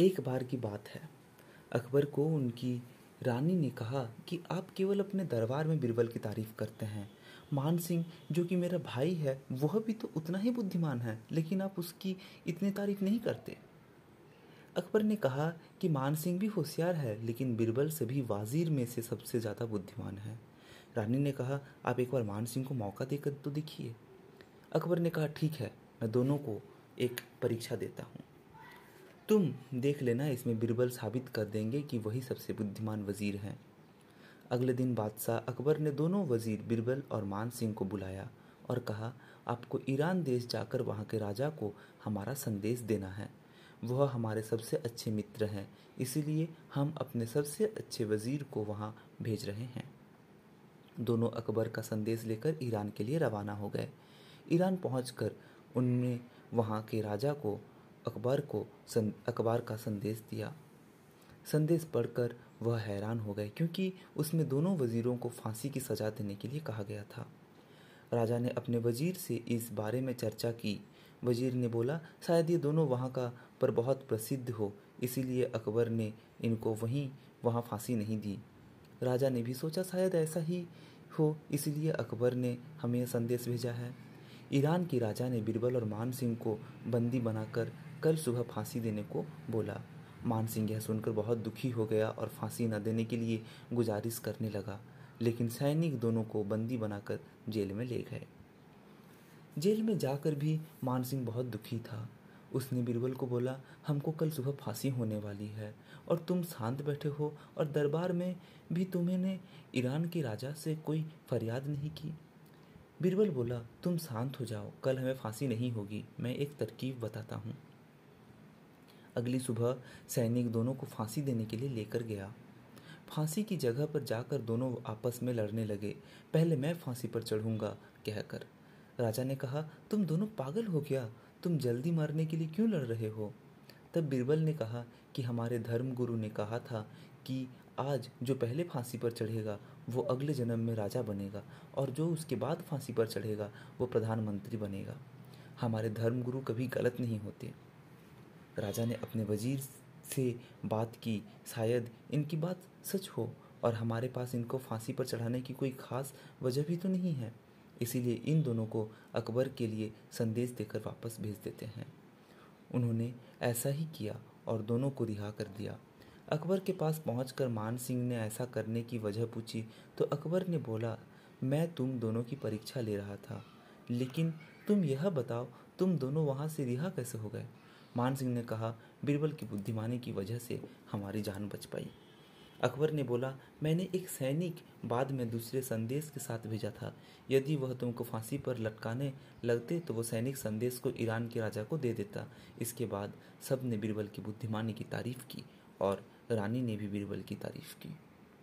एक बार की बात है। अकबर को उनकी रानी ने कहा कि आप केवल अपने दरबार में बीरबल की तारीफ़ करते हैं। मान सिंह, जो कि मेरा भाई है, वह भी तो उतना ही बुद्धिमान है, लेकिन आप उसकी इतनी तारीफ़ नहीं करते। अकबर ने कहा कि मान सिंह भी होशियार है, लेकिन बीरबल सभी वाजीर में से सबसे ज़्यादा बुद्धिमान है। रानी ने कहा, आप एक बार मान सिंह को मौका देकर तो देखिए। अकबर ने कहा, ठीक है, मैं दोनों को एक परीक्षा देता हूँ। तुम देख लेना, इसमें बीरबल साबित कर देंगे कि वही सबसे बुद्धिमान वज़ीर हैं। अगले दिन बादशाह अकबर ने दोनों वज़ीर बिरबल और मान सिंह को बुलाया और कहा, आपको ईरान देश जाकर वहाँ के राजा को हमारा संदेश देना है। वह हमारे सबसे अच्छे मित्र हैं, इसीलिए हम अपने सबसे अच्छे वज़ीर को वहाँ भेज रहे हैं। दोनों अकबर का संदेश लेकर ईरान के लिए रवाना हो गए। ईरान पहुंचकर उनने वहाँ के राजा को अकबर को सं, अकबर का संदेश दिया। संदेश पढ़कर वह हैरान हो गए क्योंकि उसमें दोनों वजीरों को फांसी की सजा देने के लिए कहा गया था। राजा ने अपने वज़ीर से इस बारे में चर्चा की। वज़ीर ने बोला शायद ये दोनों वहाँ का पर बहुत प्रसिद्ध हो इसीलिए अकबर ने इनको वहीं वहाँ फांसी नहीं दी। राजा ने भी सोचा शायद ऐसा ही हो इसलिए अकबर ने हमें संदेश भेजा है। ईरान की राजा ने बीरबल और मान सिंह को बंदी बनाकर कल सुबह फांसी देने को बोला। मान सिंह यह सुनकर बहुत दुखी हो गया और फांसी न देने के लिए गुजारिश करने लगा, लेकिन सैनिक दोनों को बंदी बनाकर जेल में ले गए। जेल में जाकर भी मान सिंह बहुत दुखी था। उसने बीरबल को बोला, हमको कल सुबह फांसी होने वाली है और तुम शांत बैठे हो और दरबार में भी तुम्हें ईरान के राजा से कोई फरियाद नहीं की। बीरबल बोला, तुम शांत हो जाओ, कल हमें फांसी नहीं होगी, मैं एक तरकीब बताता हूँ। अगली सुबह सैनिक दोनों को फांसी देने के लिए लेकर गया। फांसी की जगह पर जाकर दोनों आपस में लड़ने लगे। पहले मैं फांसी पर चढ़ूँगा, कहकर। राजा ने कहा, तुम दोनों पागल हो गया? तुम जल्दी मरने के लिए क्यों लड़ रहे हो? तब बीरबल ने कहा कि हमारे धर्म गुरु ने कहा था कि आज जो पहले फांसी पर चढ़ेगा, वो अगले जन्म में राजा बनेगा और जो उसके बाद फांसी पर चढ़ेगा, वो प्रधानमंत्री बनेगा। हमारे धर्म गुरु कभी गलत नहीं होते। राजा ने अपने वज़ीर से बात की, शायद इनकी बात सच हो और हमारे पास इनको फांसी पर चढ़ाने की कोई खास वजह भी तो नहीं है। इसीलिए इन दोनों को अकबर के लिए संदेश देकर वापस भेज देते हैं। उन्होंने ऐसा ही किया और दोनों को रिहा कर दिया। अकबर के पास पहुंचकर मान सिंह ने ऐसा करने की वजह पूछी तो अकबर ने बोला, मैं तुम दोनों की परीक्षा ले रहा था, लेकिन तुम यह बताओ, तुम दोनों वहाँ से रिहा कैसे हो गए? मान सिंह ने कहा, बीरबल की बुद्धिमानी की वजह से हमारी जान बच पाई। अकबर ने बोला, मैंने एक सैनिक बाद में दूसरे संदेश के साथ भेजा था। यदि वह तुमको फांसी पर लटकाने लगते तो वह सैनिक संदेश को ईरान के राजा को दे देता। इसके बाद सबने बीरबल की बुद्धिमानी की तारीफ़ की और रानी ने भी बीरबल की तारीफ़ की।